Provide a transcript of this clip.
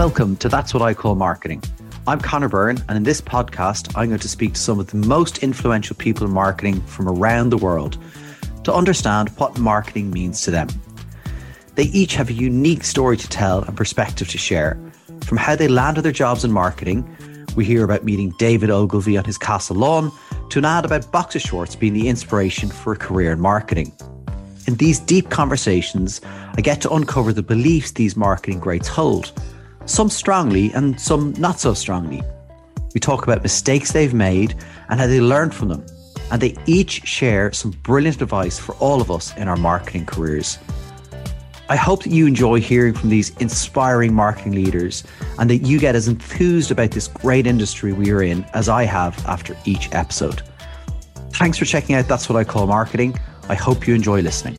Welcome to That's What I Call Marketing. I'm Conor Byrne, and in this podcast, I'm going to speak to some of the most influential people in marketing from around the world to understand what marketing means to them. They each have a unique story to tell and perspective to share. From how they landed their jobs in marketing, we hear about meeting David Ogilvy on his castle lawn, to an ad about boxer shorts being the inspiration for a career in marketing. In these deep conversations, I get to uncover the beliefs these marketing greats hold, some strongly and some not so strongly. We talk about mistakes they've made and how they learned from them, and they each share some brilliant advice for all of us in our marketing careers. I hope that you enjoy hearing from these inspiring marketing leaders and that you get as enthused about this great industry we are in as I have after each episode. Thanks for checking out That's What I Call Marketing. I hope you enjoy listening.